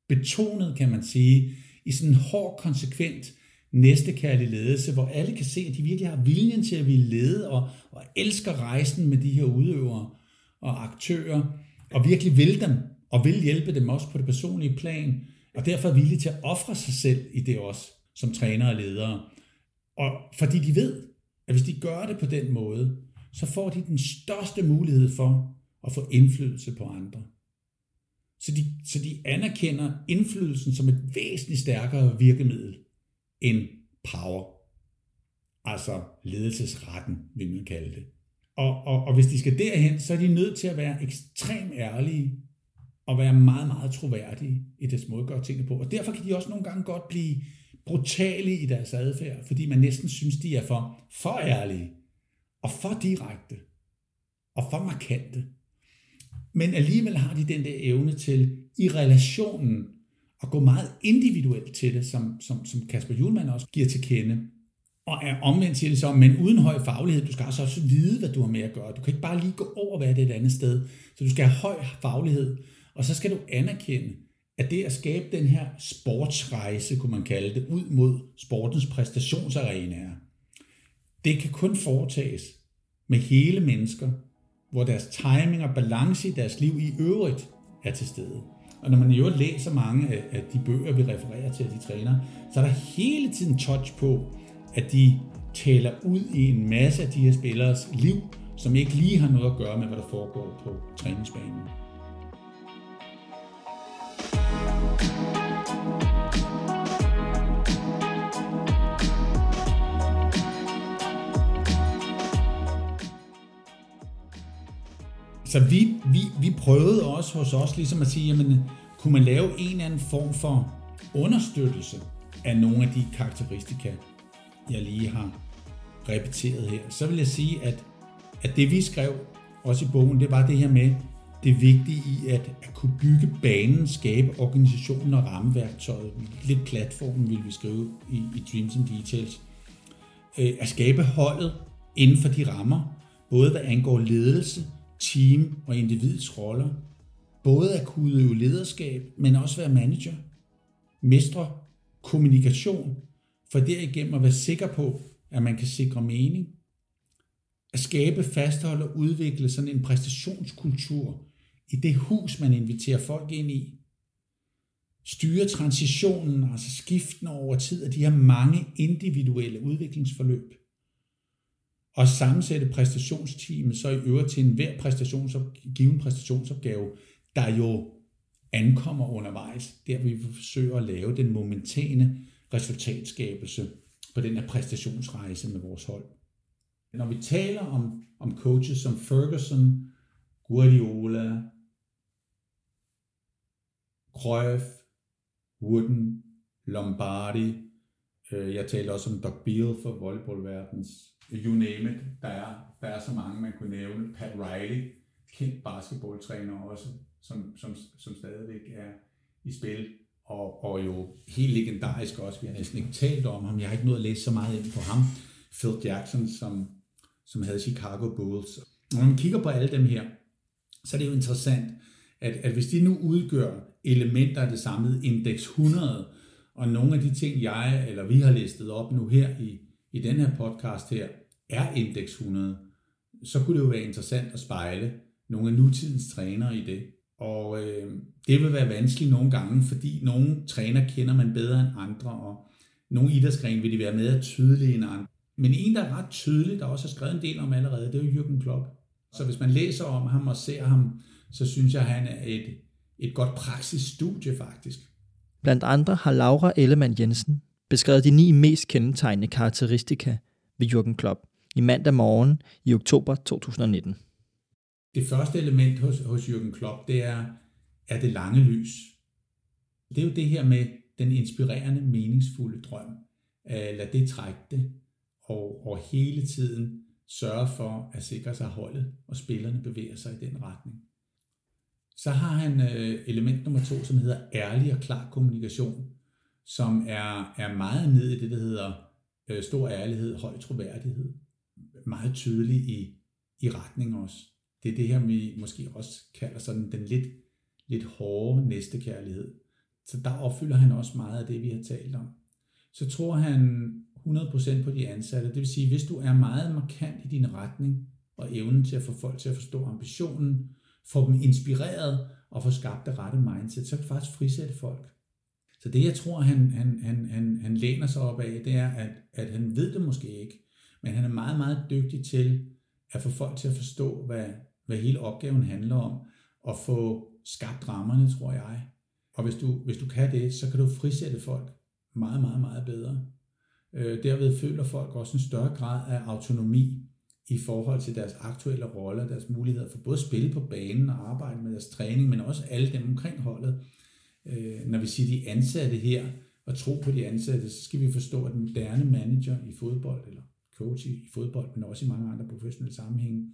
betonet, kan man sige, i sådan en hård, konsekvent næstekærlig ledelse, hvor alle kan se, at de virkelig har viljen til at ville lede og, og elsker rejsen med de her udøvere og aktører, og virkelig vil dem, og vil hjælpe dem også på det personlige plan, og derfor er villige til at ofre sig selv i det også, som træner og ledere. Og fordi de ved, at hvis de gør det på den måde, så får de den største mulighed for og få indflydelse på andre. Så de, så de anerkender indflydelsen som et væsentligt stærkere virkemiddel end power. Altså ledelsesretten, vil man kalde det. Og, og, og hvis de skal derhen, så er de nødt til at være ekstremt ærlige og være meget, meget troværdige i deres måde at gøre tingene på. Og derfor kan de også nogle gange godt blive brutale i deres adfærd, fordi man næsten synes, de er for, for ærlige og for direkte og for markante. Men alligevel har de den der evne til i relationen at gå meget individuelt til det, som, som, som Kasper Julemand også giver til kende. Og er omvendt siger det så, men uden høj faglighed, du skal altså også vide, hvad du har med at gøre. Du kan ikke bare lige gå over, hvad det er et andet sted. Så du skal have høj faglighed, og så skal du anerkende, at det at skabe den her sportsrejse, kunne man kalde det, ud mod sportens præstationsarenaer, det kan kun foretages med hele mennesker, hvor deres timing og balance i deres liv i øvrigt er til stede. Og når man i øvrigt læser mange af de bøger, vi refererer til, af de træner, så er der hele tiden touch på, at de taler ud i en masse af de her spillers liv, som ikke lige har noget at gøre med, hvad der foregår på træningsbanen. Så vi, vi, vi prøvede også hos os ligesom at sige, jamen, kunne man lave en eller anden form for understøttelse af nogle af de karakteristika, jeg lige har repeteret her, så vil jeg sige, at, at det vi skrev også i bogen, det var det her med det vigtige i at, at kunne bygge banen, skabe organisationen og rammeværktøjet. Lidt platformen vil vi skrive i, i Dreams and Details. Øh, at skabe holdet inden for de rammer, både hvad angår ledelse, team og individets roller. Både at kunne udøve lederskab, men også være manager. Mestre kommunikation, for derigennem at være sikker på, at man kan sikre mening. At skabe, fastholde og udvikle sådan en præstationskultur i det hus, man inviterer folk ind i. Styre transitionen, altså skiften over tid af de her mange individuelle udviklingsforløb. Og sammensætte præstationsteamet så i øvrigt til enhver præstationsopgave, given præstationsopgave, der jo ankommer undervejs, der vi forsøger at lave den momentane resultatskabelse på den her præstationsrejse med vores hold. Når vi taler om, om coaches som Ferguson, Guardiola, Cruyff, Wooden, Lombardi, øh, jeg taler også om Doc Beal for volleyballverdens, you name it, der er, der er så mange, man kunne nævne. Pat Riley, kendt basketballtræner også, som, som, som stadigvæk er i spil og, og jo helt legendarisk også, vi har næsten ikke talt om ham, jeg har ikke nået at læse så meget ind på ham, Phil Jackson, som, som havde Chicago Bulls. Når man kigger på alle dem her, så er det jo interessant, at, at hvis de nu udgør elementer af det samlede indeks 100, og nogle af de ting, jeg eller vi har listet op nu her i, i den her podcast her, er indeks 100, så kunne det jo være interessant at spejle nogle af nutidens trænere i det. Og øh, det vil være vanskeligt nogle gange, fordi nogle træner kender man bedre end andre, og nogle idrætsgrene vil de være mere tydelige end andre. Men en, der er ret tydelig, der også har skrevet en del om allerede, det er jo Jürgen Klopp. Så hvis man læser om ham og ser ham, så synes jeg, at han er et, et godt praksisstudie faktisk. Blandt andre har Laura Ellemann Jensen beskrevet de ni mest kendetegnende karakteristika ved Jürgen Klopp i mandag morgen i oktober 2019. Det første element hos, hos Jürgen Klopp, det er, er det lange lys. Det er jo det her med den inspirerende, meningsfulde drøm. Øh, lad det trække det, og, og hele tiden sørge for at sikre sig holdet, og spillerne bevæger sig i den retning. Så har han øh, element nummer to, som hedder ærlig og klar kommunikation, som er, er meget ned i det, der hedder øh, stor ærlighed, høj troværdighed. Meget tydelig i, i retning også. Det er det her, vi måske også kalder sådan den lidt, lidt hårde næstekærlighed. Så der opfylder han også meget af det, vi har talt om. Så tror han 100% på de ansatte. Det vil sige, hvis du er meget markant i din retning, og evnen til at få folk til at forstå ambitionen, få dem inspireret og få skabt det rette mindset, så kan du faktisk frisætte folk. Så det, jeg tror, han, han, han, han, han læner sig op af, det er, at, at han ved det måske ikke, men han er meget, meget dygtig til at få folk til at forstå, hvad, hvad hele opgaven handler om, og få skabt rammerne, tror jeg. Og hvis du, hvis du kan det, så kan du frisætte folk meget, meget, meget bedre. Øh, derved føler folk også en større grad af autonomi i forhold til deres aktuelle roller, deres muligheder for både at spille på banen og arbejde med deres træning, men også alle dem omkring holdet. Øh, når vi siger de ansatte her, og tro på de ansatte, så skal vi forstå, at den moderne manager i fodbold, eller coach i fodbold, men også i mange andre professionelle sammenhænge,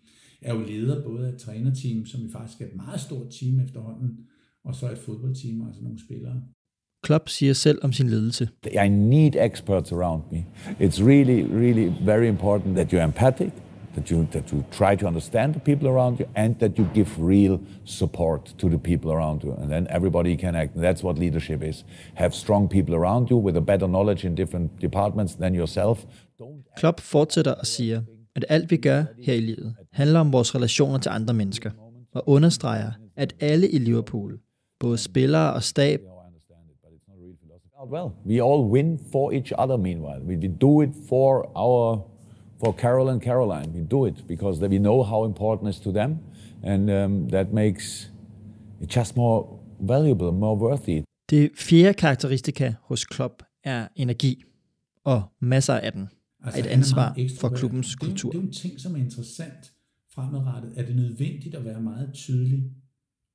er jo leder både af et trænerteam, som vi faktisk er et meget stort team efterhånden, og så et fodboldteam, altså nogle spillere. Klopp siger selv om sin ledelse. I need experts around me. It's really, really very important that you're empathic, that you, that you try to understand the people around you, and that you give real support to the people around you. And then everybody can act. And that's what leadership is. Have strong people around you with a better knowledge in different departments than yourself. Klopp fortsætter og siger, at alt vi gør her i livet handler om vores relationer til andre mennesker, og understreger, at alle i Liverpool, både spillere og stab, Well, we all win for each other meanwhile. We, we do it for our for Carol and Caroline. We do it because we know how important it is to them, and um, that makes it just more valuable, more worthy. Det fjerde karakteristika hos Klopp er energi, og masser af den. Altså, et ansvar for klubbens det, kultur. Det er jo en ting, som er interessant fremadrettet. Er det nødvendigt at være meget tydelig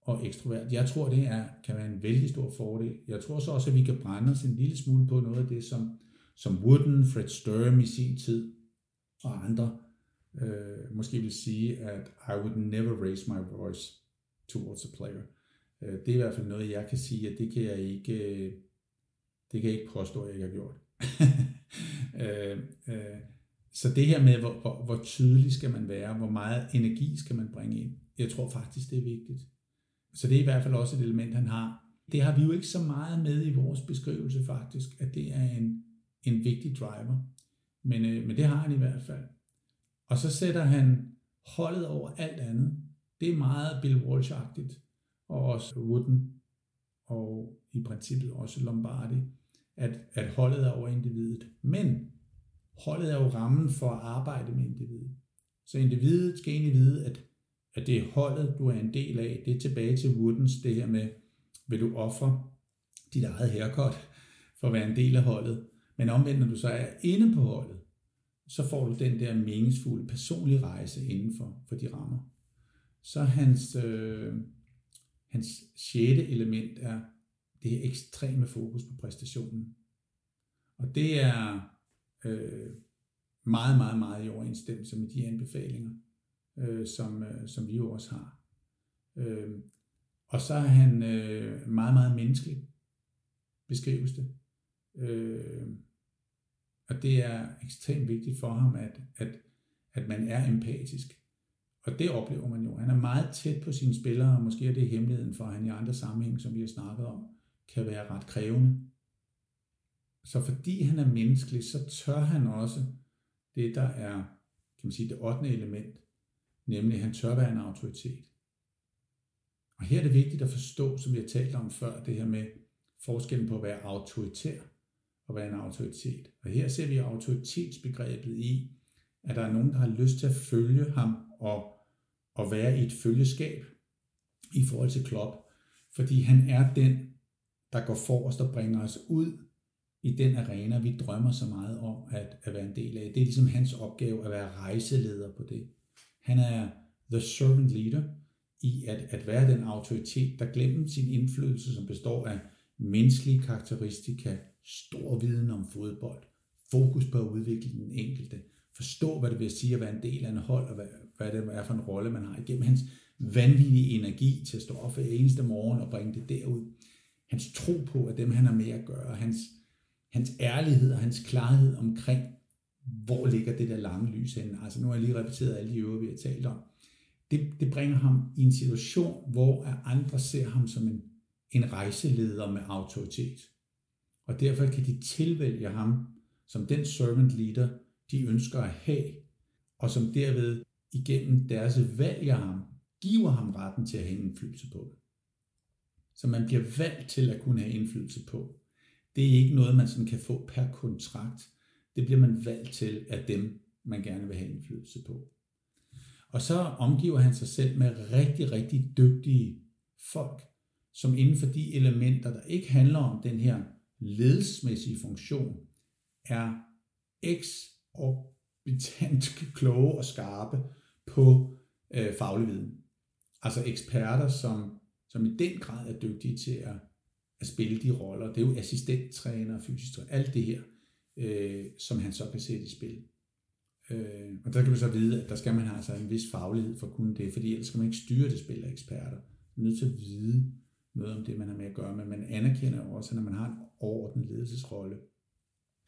og ekstrovert? Jeg tror, det er, kan være en vældig stor fordel. Jeg tror så også, at vi kan brænde os en lille smule på noget af det, som, som Wooden, Fred Sturm i sin tid og andre øh, måske vil sige, at I would never raise my voice towards a player. Øh, det er i hvert fald noget, jeg kan sige, at det kan jeg ikke, øh, det kan jeg ikke påstå, at jeg ikke har gjort. [LAUGHS] øh, øh, så det her med, hvor, hvor, hvor tydelig skal man være, hvor meget energi skal man bringe ind, jeg tror faktisk, det er vigtigt. Så det er i hvert fald også et element, han har. Det har vi jo ikke så meget med i vores beskrivelse faktisk, at det er en, en vigtig driver. Men, øh, men det har han i hvert fald. Og så sætter han holdet over alt andet. Det er meget Bill walsh og også Wooden, og i princippet også Lombardi, at, at holdet er over individet. Men holdet er jo rammen for at arbejde med individet. Så individet skal egentlig vide, at, at det er holdet, du er en del af. Det er tilbage til Woodens, det her med, vil du ofre dit eget haircut for at være en del af holdet. Men omvendt, når du så er inde på holdet, så får du den der meningsfulde personlige rejse inden for, for de rammer. Så hans, øh, hans sjette element er det her ekstreme fokus på præstationen. Og det er øh, meget, meget, meget i overensstemmelse med de anbefalinger, øh, som, øh, som vi jo også har. Øh, og så er han øh, meget, meget menneskelig, beskrives det. Øh, og det er ekstremt vigtigt for ham, at, at, at man er empatisk. Og det oplever man jo. Han er meget tæt på sine spillere, og måske er det hemmeligheden for, at han i andre sammenhæng, som vi har snakket om, kan være ret krævende. Så fordi han er menneskelig, så tør han også det, der er kan man sige, det 8. element, nemlig han tør være en autoritet. Og her er det vigtigt at forstå, som vi har talt om før, det her med forskellen på at være autoritær og være en autoritet. Og her ser vi autoritetsbegrebet i, at der er nogen, der har lyst til at følge ham og, og være i et følgeskab i forhold til Klopp, fordi han er den, der går forrest og bringer os ud i den arena, vi drømmer så meget om at, at være en del af. Det er ligesom hans opgave at være rejseleder på det. Han er the servant leader i at, at være den autoritet, der glemmer sin indflydelse, som består af menneskelige karakteristika, stor viden om fodbold, fokus på at udvikle den enkelte, forstå, hvad det vil sige at være en del af en hold, og hvad, hvad det er for en rolle, man har, igennem hans vanvittige energi til at stå op hver eneste morgen og bringe det derud. Hans tro på, at dem han har med at gøre, hans, hans ærlighed og hans klarhed omkring, hvor ligger det der lange lys henne. Altså nu har jeg lige repeteret alle de øvrige, vi har talt om. Det, det bringer ham i en situation, hvor andre ser ham som en, en rejseleder med autoritet. Og derfor kan de tilvælge ham som den servant leader, de ønsker at have, og som derved igennem deres valg af ham, giver ham retten til at have indflydelse på det. Så man bliver valgt til at kunne have indflydelse på. Det er ikke noget, man sådan kan få per kontrakt. Det bliver man valgt til af dem, man gerne vil have indflydelse på. Og så omgiver han sig selv med rigtig, rigtig dygtige folk, som inden for de elementer, der ikke handler om den her ledelsesmæssige funktion, er eksorbitant kloge og skarpe på øh, faglig viden. Altså eksperter, som, som i den grad er dygtige til at, at spille de roller. Det er jo assistenttræner, fysisk træner, alt det her, øh, som han så kan sætte i spil. Øh, og der kan man så vide, at der skal man altså have altså en vis faglighed for at kunne det, fordi ellers skal man ikke styre det spil af eksperter. Man er nødt til at vide, noget om det, man har med at gøre, men man anerkender også, at når man har en overordnet ledelsesrolle,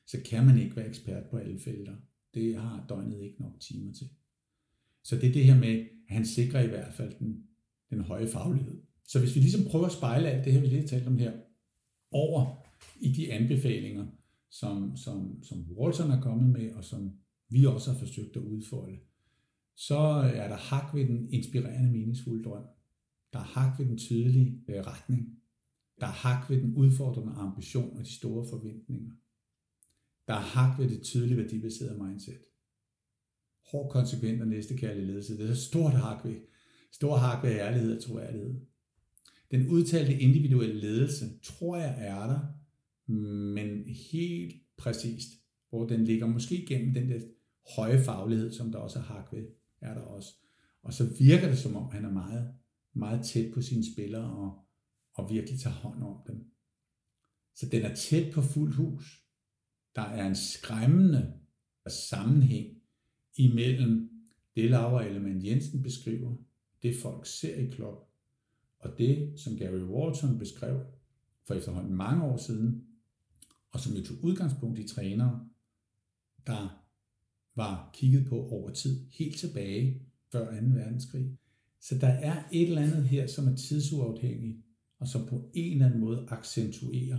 så kan man ikke være ekspert på alle felter. Det har døgnet ikke nok timer til. Så det er det her med, at han sikrer i hvert fald den, den høje faglighed. Så hvis vi ligesom prøver at spejle alt det her, vi lige har talt om her, over i de anbefalinger, som, som, som Walton er kommet med, og som vi også har forsøgt at udfolde, så er der hak ved den inspirerende, meningsfulde drøm. Der er hak ved den tydelige øh, retning. Der er hak ved den udfordrende ambition og de store forventninger. Der er hak ved det tydelige værdibaserede mindset. Hård konsekvent og næstekærlig ledelse. Det er stort hak ved. Stor hak ved ærlighed og troværdighed. Den udtalte individuelle ledelse, tror jeg er der, men helt præcist, hvor den ligger måske gennem den der høje faglighed, som der også er hak ved, er der også. Og så virker det som om, han er meget, meget tæt på sine spillere og, og virkelig tager hånd om dem. Så den er tæt på fuld hus. Der er en skræmmende sammenhæng imellem det Laura Element Jensen beskriver, det folk ser i klub, og det, som Gary Walton beskrev for efterhånden mange år siden, og som jo tog udgangspunkt i trænere, der var kigget på over tid, helt tilbage før 2. verdenskrig. Så der er et eller andet her, som er tidsuafhængigt, og som på en eller anden måde accentuerer,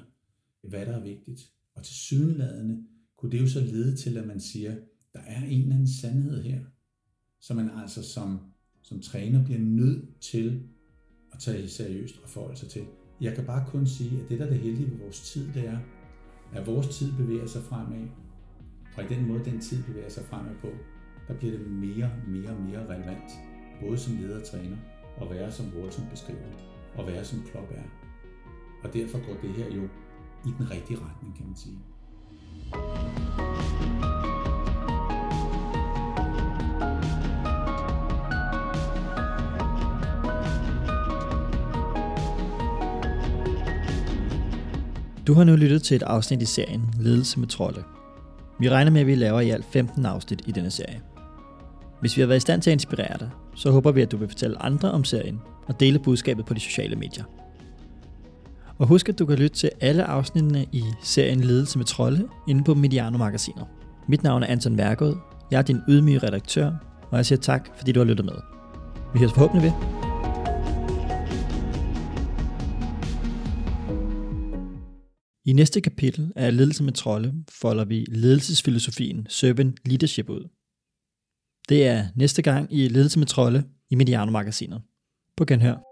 hvad der er vigtigt. Og til sydenladende kunne det jo så lede til, at man siger, der er en eller anden sandhed her, som man altså som, som træner bliver nødt til at tage seriøst og forholde sig til. Jeg kan bare kun sige, at det, der er det heldige ved vores tid, det er, at vores tid bevæger sig fremad. Og i den måde, den tid bevæger sig fremad på, der bliver det mere, mere og mere relevant, både som leder og træner, og være som Walton beskriver, og være som Klopp er. Og derfor går det her jo i den rigtige retning, kan man sige. Du har nu lyttet til et afsnit i serien Ledelse med trolde. Vi regner med, at vi laver i alt 15 afsnit i denne serie. Hvis vi har været i stand til at inspirere dig, så håber vi, at du vil fortælle andre om serien og dele budskabet på de sociale medier. Og husk, at du kan lytte til alle afsnittene i serien Ledelse med Trolde inde på Mediano Magasinet. Mit navn er Anton Værgod, jeg er din ydmyge redaktør, og jeg siger tak, fordi du har lyttet med. Vi høres forhåbentlig ved. I næste kapitel af Ledelse med Trolde folder vi ledelsesfilosofien Servant Leadership ud. Det er næste gang i Ledelse med Trolde i Mediano Magasinet. På genhør.